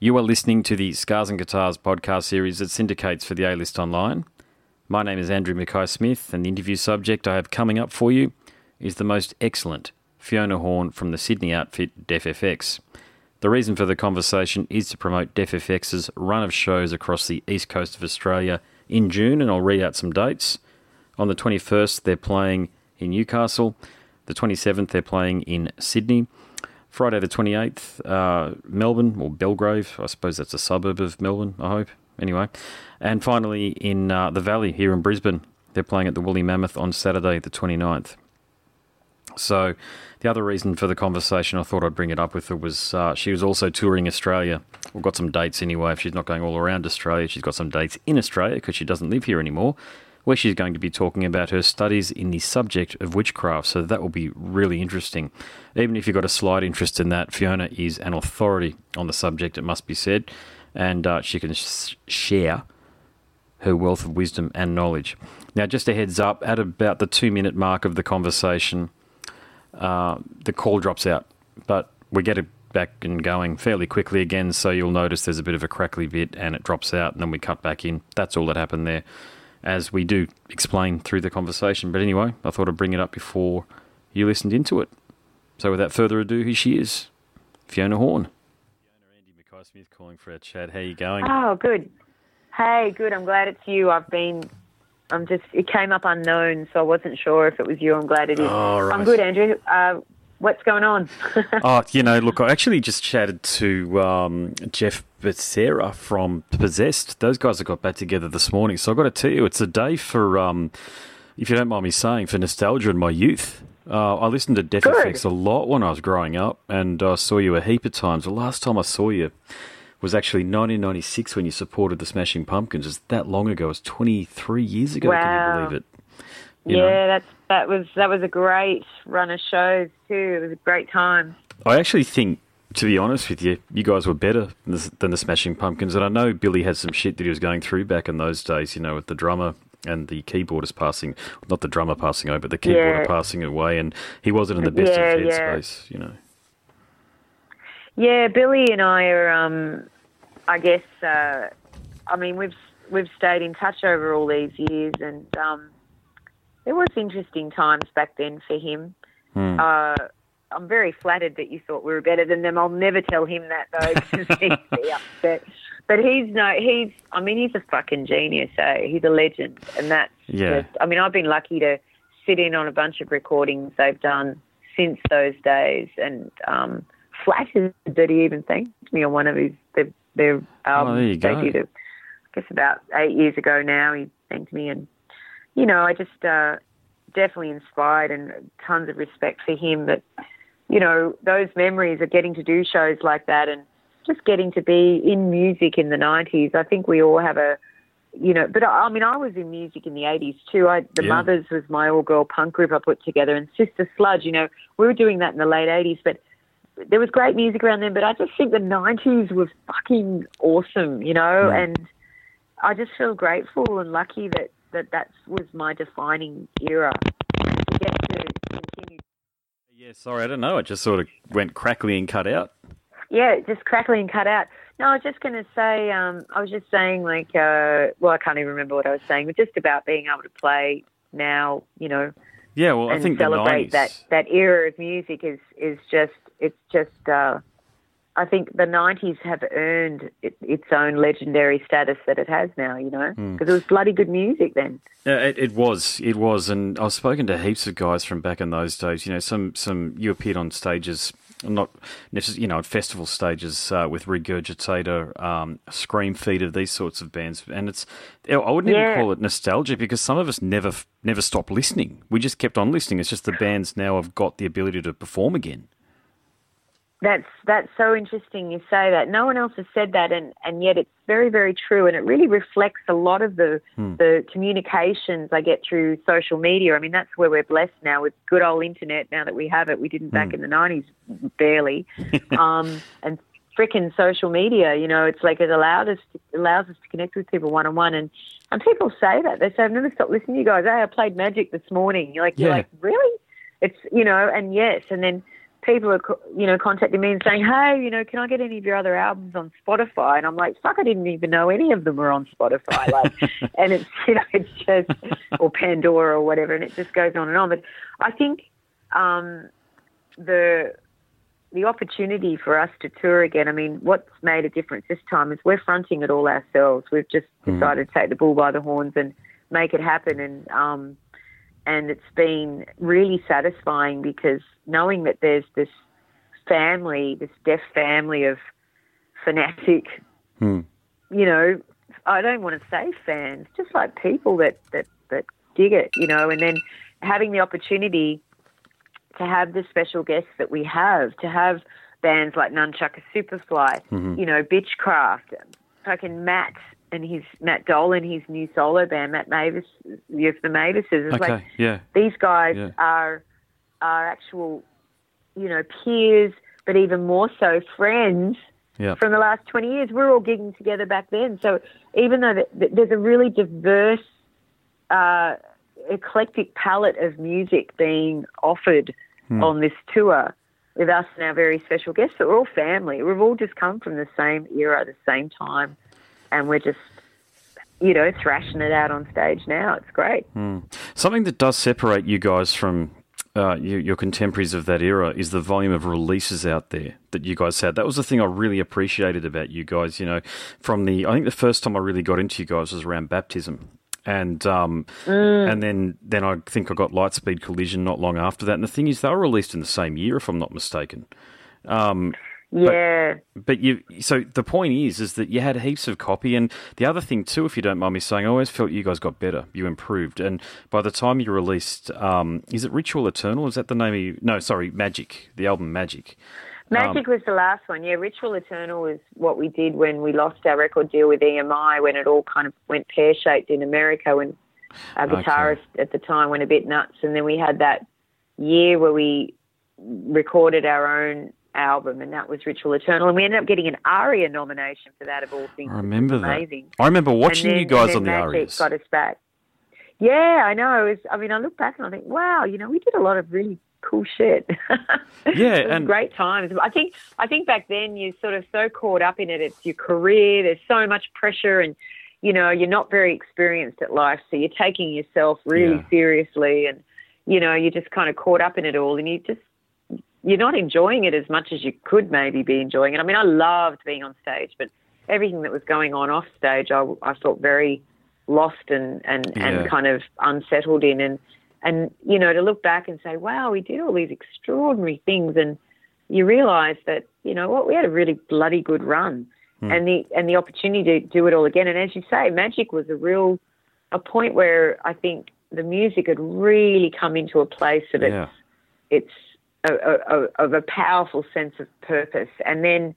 You are listening to the Scars and Guitars podcast series that syndicates for the A List Online. My name is Andrew Mackay Smith, and the interview subject I have coming up for you is the most excellent Fiona Horne from the Sydney outfit Def FX. The reason for the conversation is to promote Def FX's run of shows across the east coast of Australia in June, and I'll read out some dates. On the 21st, they're playing in Newcastle. The 27th, they're playing in Sydney. Friday the 28th, uh, Melbourne, or Belgrave. I suppose that's a suburb of Melbourne, I hope. Anyway. And finally, in uh, the Valley here in Brisbane, they're playing at the Woolly Mammoth on Saturday the 29th. So, the other reason for the conversation I thought I'd bring it up with her was uh, she was also touring Australia. We've got some dates anyway. If she's not going all around Australia, she's got some dates in Australia because she doesn't live here anymore, where she's going to be talking about her studies in the subject of witchcraft. So, that will be really interesting. Even if you've got a slight interest in that, Fiona is an authority on the subject, it must be said, and uh, she can sh- share her wealth of wisdom and knowledge. Now, just a heads up, at about the two minute mark of the conversation, uh, the call drops out, but we get it back and going fairly quickly again. So you'll notice there's a bit of a crackly bit and it drops out, and then we cut back in. That's all that happened there, as we do explain through the conversation. But anyway, I thought I'd bring it up before you listened into it. So without further ado, here she is, Fiona Horne. Fiona, Andy Mackay Smith calling for our chat. How are you going? Oh, good. Hey, good. I'm glad it's you. I've been. I'm just. It came up unknown, so I wasn't sure if it was you. I'm glad it is. Oh, right. I'm good, Andrew. Uh, what's going on? oh, you know, look, I actually just chatted to um, Jeff Becerra from Possessed. Those guys have got back together this morning. So I've got to tell you, it's a day for, um, if you don't mind me saying, for nostalgia in my youth. Uh, I listened to Def FX a lot when I was growing up, and I saw you a heap of times. The last time I saw you was actually 1996 when you supported the Smashing Pumpkins. It's that long ago. It was 23 years ago. Can Wow. you believe it? You yeah, know? that's that was that was a great run of shows too. It was a great time. I actually think, to be honest with you, you guys were better than the, than the Smashing Pumpkins. And I know Billy had some shit that he was going through back in those days, you know, with the drummer and the keyboardist passing, not the drummer passing away, but the keyboarder Yeah. passing away. And he wasn't in the best Yeah, of yeah. headspace, you know. Yeah, Billy and I are. Um, I guess. Uh, I mean, we've we've stayed in touch over all these years, and um, there was interesting times back then for him. Hmm. Uh, I'm very flattered that you thought we were better than them. I'll never tell him that though, because he'd be upset. But he's no, he's. I mean, he's a fucking genius. Eh? He's a legend, and that's. Yeah. Just, I mean, I've been lucky to sit in on a bunch of recordings they've done since those days, and um, flattered that he even thanked me on one of his their, their Oh, there you albums. go. They did it, I guess about eight years ago now. He thanked me, and you know, I just uh, definitely inspired and tons of respect for him. that, you know, those memories of getting to do shows like that and just getting to be in music in the 90s. I think we all have a, you know, but I I mean, I was in music in the 80s too. I, the Yeah. Mothers was my all girl punk group I put together, and Sister Sludge, you know, we were doing that in the late 80s, but there was great music around then. But I just think the 90s was fucking awesome, you know, and I just feel grateful and lucky that that that was my defining era. To get to continue Yeah, sorry, I don't know. It just sort of went crackly and cut out. Yeah, just crackly and cut out. No, I was just going to say, um, I was just saying, like, uh, well, I can't even remember what I was saying, but just about being able to play now, you know, Yeah, well, I think the celebrate 90s. that, that era of music is, is just, it's just, uh, I think the 90s have earned it, its own legendary status that it has now, you know, Hmm. because it was bloody good music then. Yeah, it, it was, it was, and I've spoken to heaps of guys from back in those days. You know, some some you appeared on stages, not necessarily, you know, at festival stages uh, with Regurgitator, um, Screamfeeder, these sorts of bands, and it's I wouldn't even call it nostalgia because some of us never never stopped listening. We just kept on listening. It's just the bands now have got the ability to perform again. That's that's so interesting you say that. No one else has said that, and, and yet it's very very true, and it really reflects a lot of the the communications I get through social media. I mean, that's where we're blessed now with good old internet. Now that we have it, we didn't back in the nineties, barely. um, and frickin' social media, you know, it's like it allowed us to, allows us to connect with people one on one, and and people say that they say I've never stopped listening to you guys. Hey, I played Magic this morning. You're like you're like really? It's you know, and yes, and then people are, you know, contacting me and saying, "Hey, you know, can I get any of your other albums on Spotify?" And I'm like, "Fuck, I didn't even know any of them were on Spotify." Like, and it's you know, it's just or Pandora or whatever, and it just goes on and on. But I think um, the the opportunity for us to tour again. I mean, what's made a difference this time is we're fronting it all ourselves. We've just mm-hmm. decided to take the bull by the horns and make it happen, and um, and it's been really satisfying because knowing that there's this family, this deaf family of fanatic, hmm. you know, I don't want to say fans, just like people that, that, that dig it, you know, and then having the opportunity to have the special guests that we have, to have bands like Nunchukka Superfly, mm-hmm. you know, Bitchcraft, fucking Matt and his Matt Dolan, his new solo band, Matt Mavis, of the Mavises. It's okay, like yeah. these guys yeah. are are actual, you know, peers, but even more so friends yeah. from the last 20 years. We're all gigging together back then. So even though there's a really diverse, uh, eclectic palette of music being offered hmm. on this tour with us and our very special guests, we're all family. We've all just come from the same era, the same time and we're just you know thrashing it out on stage now. It's great. Mm. Something that does separate you guys from uh, your, your, contemporaries of that era is the volume of releases out there that you guys had. That was the thing I really appreciated about you guys. You know, from the I think the first time I really got into you guys was around baptism. And um, mm. and then, then I think I got Lightspeed Collision not long after that. And the thing is, they were released in the same year, if I'm not mistaken. Um, yeah. But, but, you so the point is is that you had heaps of copy and the other thing too, if you don't mind me saying, I always felt you guys got better. You improved. And by the time you released um, is it Ritual Eternal? Is that the name of you no, sorry, Magic, the album Magic. Magic um, was the last one, yeah. Ritual Eternal was what we did when we lost our record deal with EMI, when it all kind of went pear shaped in America, when our guitarist okay. at the time went a bit nuts, and then we had that year where we recorded our own album, and that was Ritual Eternal. And we ended up getting an ARIA nomination for that, of all things. I remember amazing. that. I remember watching then, you guys on the Magic ARIAs. got us back. Yeah, I know. It was, I mean, I look back and I think, wow, you know, we did a lot of really cool shit. yeah, and great times. I think I think back then you're sort of so caught up in it. It's your career. There's so much pressure, and you know you're not very experienced at life, so you're taking yourself really Yeah. seriously, and you know you're just kind of caught up in it all, and you just you're not enjoying it as much as you could maybe be enjoying it. I mean, I loved being on stage, but everything that was going on off stage, I, I felt very lost and and, Yeah. and kind of unsettled in, and and you know to look back and say, wow, we did all these extraordinary things, and you realise that you know what we had a really bloody good run, Hmm. and the and the opportunity to do it all again. And as you say, Magic was a real a point where I think the music had really come into a place of its yeah. its a, a, a, of a powerful sense of purpose, and then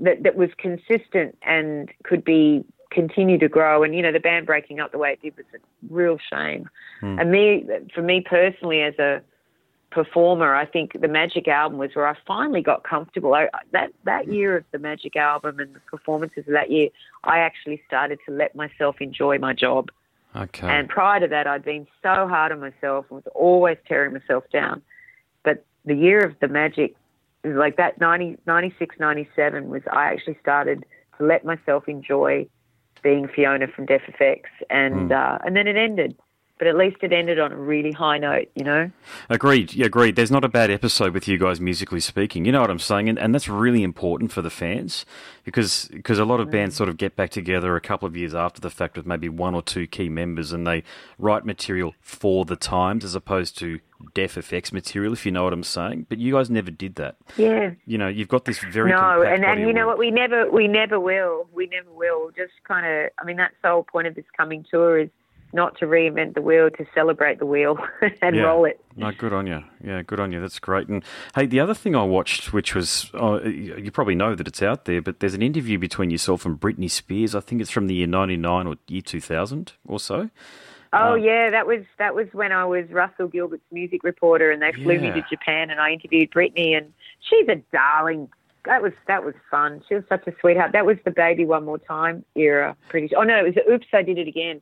that that was consistent and could be continue to grow. And you know, the band breaking up the way it did was a real shame. Hmm. And me, for me personally, as a performer, I think the Magic album was where I finally got comfortable. I, that that year of the Magic album and the performances of that year, I actually started to let myself enjoy my job. Okay. And prior to that, I'd been so hard on myself and was always tearing myself down. The year of the Magic, like that 90, 96, 97 was I actually started to let myself enjoy being Fiona from Def FX, and Mm. uh, and then it ended. But at least it ended on a really high note, you know. Agreed. Yeah, agreed. There's not a bad episode with you guys musically speaking. You know what I'm saying, and, and that's really important for the fans because because a lot of bands sort of get back together a couple of years after the fact with maybe one or two key members, and they write material for the times as opposed to Def FX material, if you know what I'm saying. But you guys never did that. Yeah. You know, you've got this very no, and, and you of know work. what? We never, we never will. We never will. Just kind of. I mean, that's the whole point of this coming tour is not to reinvent the wheel, to celebrate the wheel and Yeah. roll it. No, good on you. Yeah, good on you. That's great. And hey, the other thing I watched, which was, oh, you probably know that it's out there, but there's an interview between yourself and Britney Spears. I think it's from the year 99 or year 2000 or so. Oh yeah, that was that was when I was Russell Gilbert's music reporter, and they flew me to Japan, and I interviewed Britney, and she's a darling. That was that was fun. She was such a sweetheart. That was the Baby One More Time era. Pretty. Oh no, it was Oops, I Did It Again.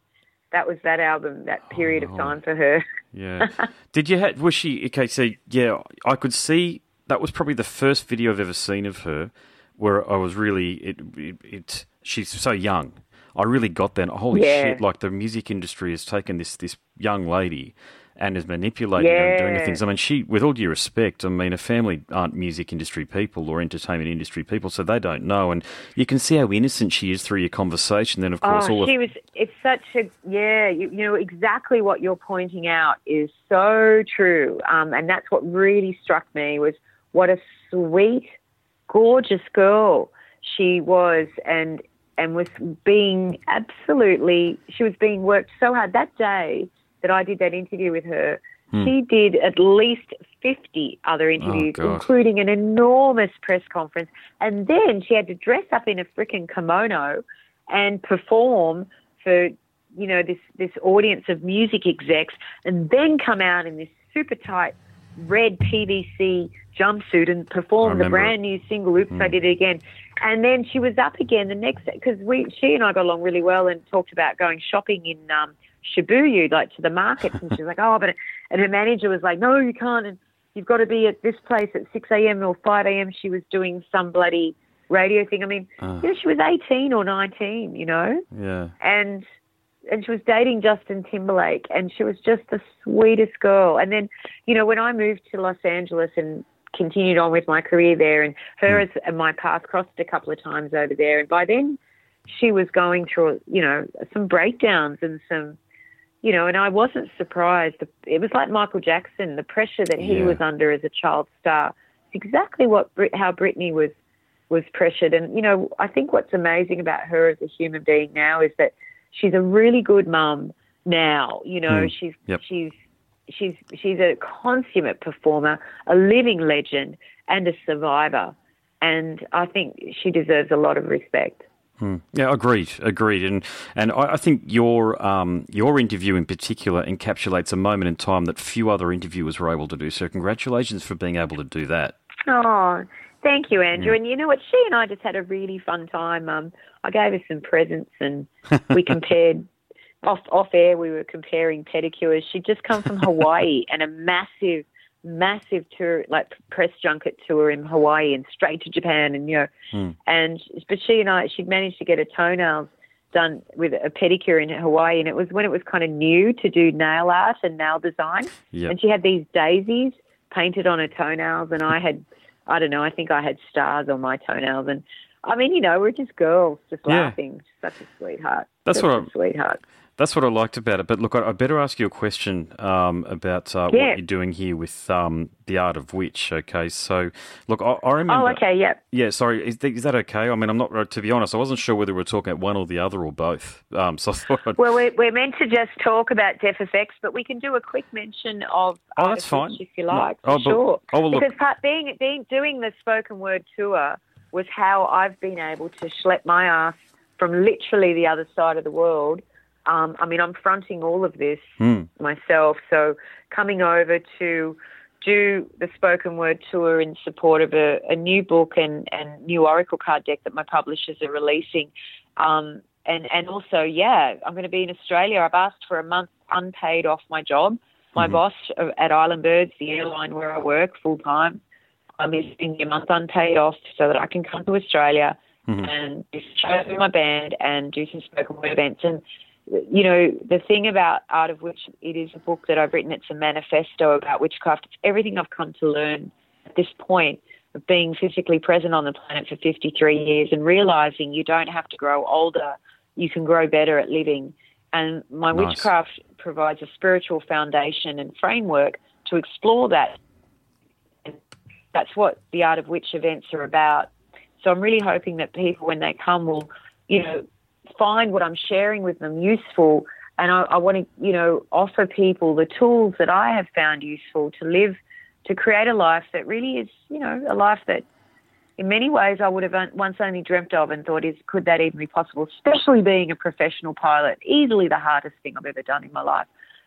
That was that album, that oh, period Oh. of time for her. Yeah. Did you have, was she, okay, so yeah, I could see that was probably the first video I've ever seen of her where I was really it. it, it she's so young. I really got that. Holy Yeah. shit! Like the music industry has taken this this young lady and is manipulating her and doing the things. I mean, she, with all due respect, I mean, her family aren't music industry people or entertainment industry people, so they don't know. And you can see how innocent she is through your conversation. Then, of course, all Oh, the she was. It's such a yeah. You, you know exactly what you're pointing out is so true, um, and that's what really struck me was what a sweet, gorgeous girl she was, and and was being absolutely. She was being worked so hard that day that I did that interview with her. Hmm. She did at least 50 other oh, interviews, God. including an enormous press conference. And then she had to dress up in a freaking kimono and perform for, you know, this, this audience of music execs and then come out in this super tight red PVC jumpsuit and perform the brand new single, Oops, I hmm. Did It Again. And then she was up again the next because we, she and I got along really well and talked about going shopping in um, Shibuya, like to the markets. And she was like, oh, but, and her manager was like, no, you can't. And you've got to be at this place at 6 a.m. or 5 a.m. She was doing some bloody radio thing. I mean, Ah. you know, she was 18 or 19, you know, yeah. and and she was dating Justin Timberlake, and she was just the sweetest girl. And then, you know, when I moved to Los Angeles and continued on with my career there, and her as, and my path crossed a couple of times over there, and by then she was going through, you know, some breakdowns and some, you know, and I wasn't surprised. It was like Michael Jackson, the pressure that he Yeah. was under as a child star. It's exactly what how Britney was was pressured. And you know, I think what's amazing about her as a human being now is that she's a really good mum now. You know, Mm. she's Yep. she's she's she's a consummate performer, a living legend, and a survivor. And I think she deserves a lot of respect. Yeah, agreed, agreed, and and I, I think your um, your interview in particular encapsulates a moment in time that few other interviewers were able to do. So, congratulations for being able to do that. Oh, thank you, Andrew. And you know what? She and I just had a really fun time. Um, I gave her some presents, and we compared off off air. We were comparing pedicures. She'd just come from Hawaii and a massive, massive tour, like press junket tour in Hawaii, and straight to Japan. And you know, Hmm. and but she and I, she'd managed to get her toenails done with a pedicure in Hawaii, and it was when it was kind of new to do nail art and nail design. Yep. And she had these daisies painted on her toenails, and I had, I don't know, I think I had stars on my toenails. And I mean, you know, we're just girls, just Yeah. laughing. Such a sweetheart. That's Such what a I'm- sweetheart. That's what I liked about it. But look, I, I better ask you a question um, about uh, Yeah. what you're doing here with um, the art of witch. Okay, so look, I, I remember. Oh, okay, yeah. Yeah, sorry. Is, is that okay? I mean, I'm not. uh, To be honest, I wasn't sure whether we were talking about one or the other or both. Um, so I thought. I'd, Well, we're, we're meant to just talk about Def FX, but we can do a quick mention of Oh, Art that's fine. Witch if you No. like. Oh, but- sure. oh, well, look- because part, being, being doing the spoken word tour was how I've been able to schlep my ass from literally the other side of the world. Um, I mean, I'm fronting all of this Hmm. myself, so coming over to do the spoken word tour in support of a, a new book and, and new Oracle card deck that my publishers are releasing. Um, and, and also, yeah, I'm going to be in Australia. I've asked for a month unpaid off my job. My boss at Island Birds, the airline where I work full time, I'm me a month unpaid off so that I can come to Australia and do shows with my band and do some spoken word events. And you know, the thing about Art of Witch, it is a book that I've written. It's a manifesto about witchcraft. It's everything I've come to learn at this point of being physically present on the planet for 53 years and realizing you don't have to grow older. You can grow better at living. And my Nice. witchcraft provides a spiritual foundation and framework to explore that. And that's what the Art of Witch events are about. So I'm really hoping that people, when they come, will, you know, find what I'm sharing with them useful. And I, I want to, you know, offer people the tools that I have found useful to live, to create a life that really is, you know, a life that in many ways I would have once only dreamt of and thought, is could that even be possible? Especially being a professional pilot, easily the hardest thing I've ever done in my life.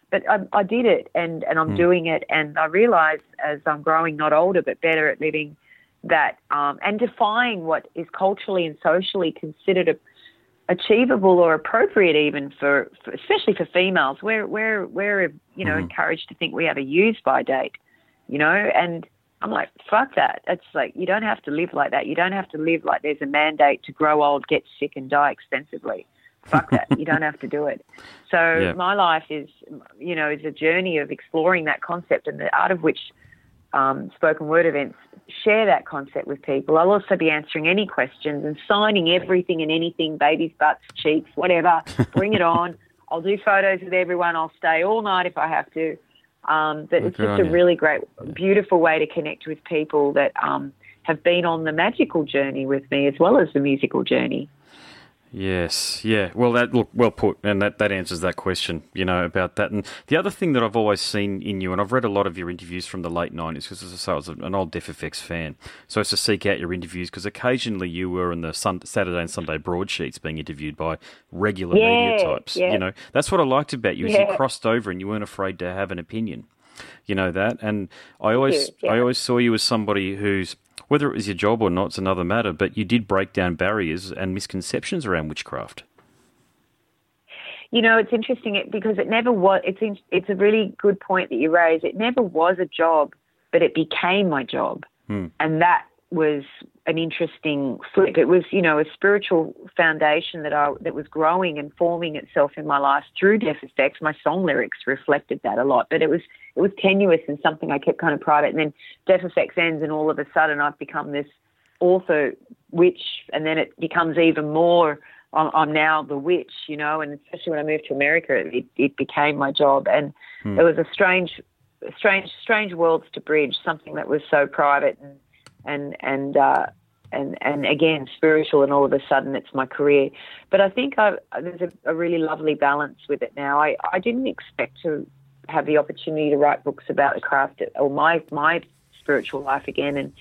But I, I did it, and and I'm doing it, and I realise as I'm growing, not older, but better at living, that um, and defying what is culturally and socially considered a, achievable or appropriate, even for, for especially for females. We're we're we're you know mm-hmm. encouraged to think we have a use by date, you know, and I'm like, fuck that. It's like you don't have to live like that. You don't have to live like there's a mandate to grow old, get sick, and die expensively. Fuck that. you don't have to do it. So Yeah. my life is, you know, is a journey of exploring that concept, and the art of witch um, spoken word events share that concept with people. I'll also be answering any questions and signing everything and anything, babies' butts, cheeks, whatever. Bring it on. I'll do photos with everyone. I'll stay all night if I have to. Um, but it's just a you. really great, beautiful way to connect with people that um, have been on the magical journey with me as well as the musical journey. Yes, yeah. Well, that look well put, and that, that answers that question. You know about that, and the other thing that I've always seen in you, and I've read a lot of your interviews from the late nineties because, as I say, I was an old Def FX fan, so I used to seek out your interviews because occasionally you were in the sun, Saturday and Sunday broadsheets being interviewed by regular media types. yeah. You know, that's what I liked about you is you crossed over and you weren't afraid to have an opinion. You know that, and I always, you, I always saw you as somebody who's whether it was your job or not, it's another matter. But you did break down barriers and misconceptions around witchcraft. You know, it's interesting because it never was. It's in, it's a really good point that you raise. It never was a job, but it became my job, Hmm. and that was an interesting flip. It was, you know, a spiritual foundation that I that was growing and forming itself in my life through Def FX. My song lyrics reflected that a lot, but it was it was tenuous and something I kept kind of private. And then Def FX ends, and all of a sudden I've become this author witch, and then it becomes even more. I'm, I'm now the witch, you know, and especially when I moved to America, it, it became my job, and hmm. it was a strange, strange, strange worlds to bridge. Something that was so private and and and uh, and and again spiritual, and all of a sudden it's my career. But I think I, there's a, a really lovely balance with it now. I, I didn't expect to have the opportunity to write books about the craft or my my spiritual life again, and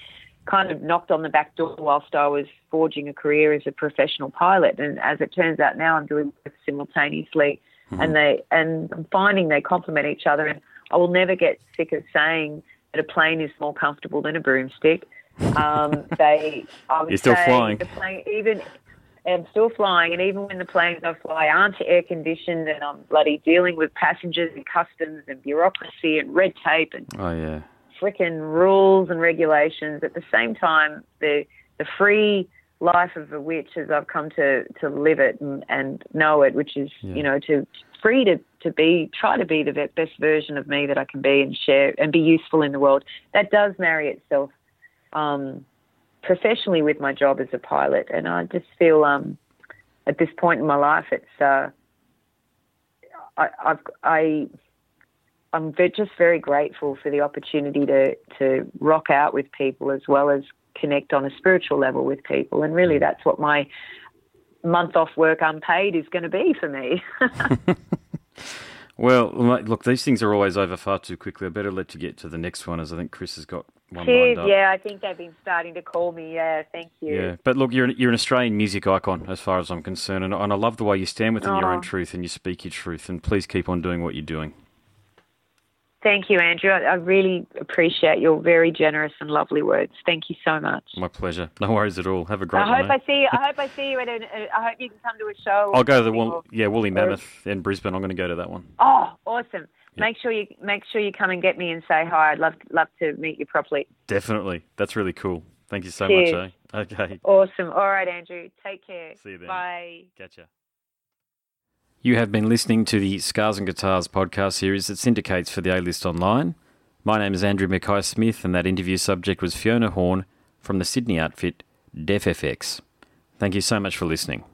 kind of knocked on the back door whilst I was forging a career as a professional pilot. And as it turns out now, I'm doing both simultaneously, and they and I'm finding they complement each other. And I will never get sick of saying that a plane is more comfortable than a broomstick. Um, they, I would You're still say flying. The plane, even I'm still flying, and even when the planes I fly aren't air conditioned, and I'm bloody dealing with passengers and customs and bureaucracy and red tape and Oh yeah, frickin' rules and regulations. At the same time, the the free life of a witch, as I've come to to live it and, and know it, which is Yeah. you know to free to to be try to be the best version of me that I can be and share and be useful in the world. That does marry itself um, professionally with my job as a pilot, and I just feel um, at this point in my life, it's uh, I, I've I. I'm just very grateful for the opportunity to, to rock out with people as well as connect on a spiritual level with people. And really, that's what my month off work unpaid is going to be for me. Well, look, these things are always over far too quickly. I better let you get to the next one, as I think Chris has got one Cheers. Yeah, I think they've been starting to call me. Yeah, thank you. Yeah, but look, you're an, you're an Australian music icon as far as I'm concerned, and, and I love the way you stand within your own truth and you speak your truth. And please keep on doing what you're doing. Thank you, Andrew. I, I really appreciate your very generous and lovely words. Thank you so much. My pleasure. No worries at all. Have a great I hope mate. I see. You, I hope I see you at. An, uh, I hope you can come to a show. I'll go to the Wool, yeah Woolly Mammoth in Brisbane. I'm going to go to that one. Oh, awesome! Make sure you make sure you come and get me and say hi. I'd love love to meet you properly. Definitely, that's really cool. Thank you so Cheers. much. Eh? Okay, Awesome. All right, Andrew. Take care. See you then. Bye. Gotcha. You have been listening to the Scars and Guitars podcast series that syndicates for the A List Online. My name is Andrew Mackay Smith, and that interview subject was Fiona Horne from the Sydney outfit DefFX. Thank you so much for listening.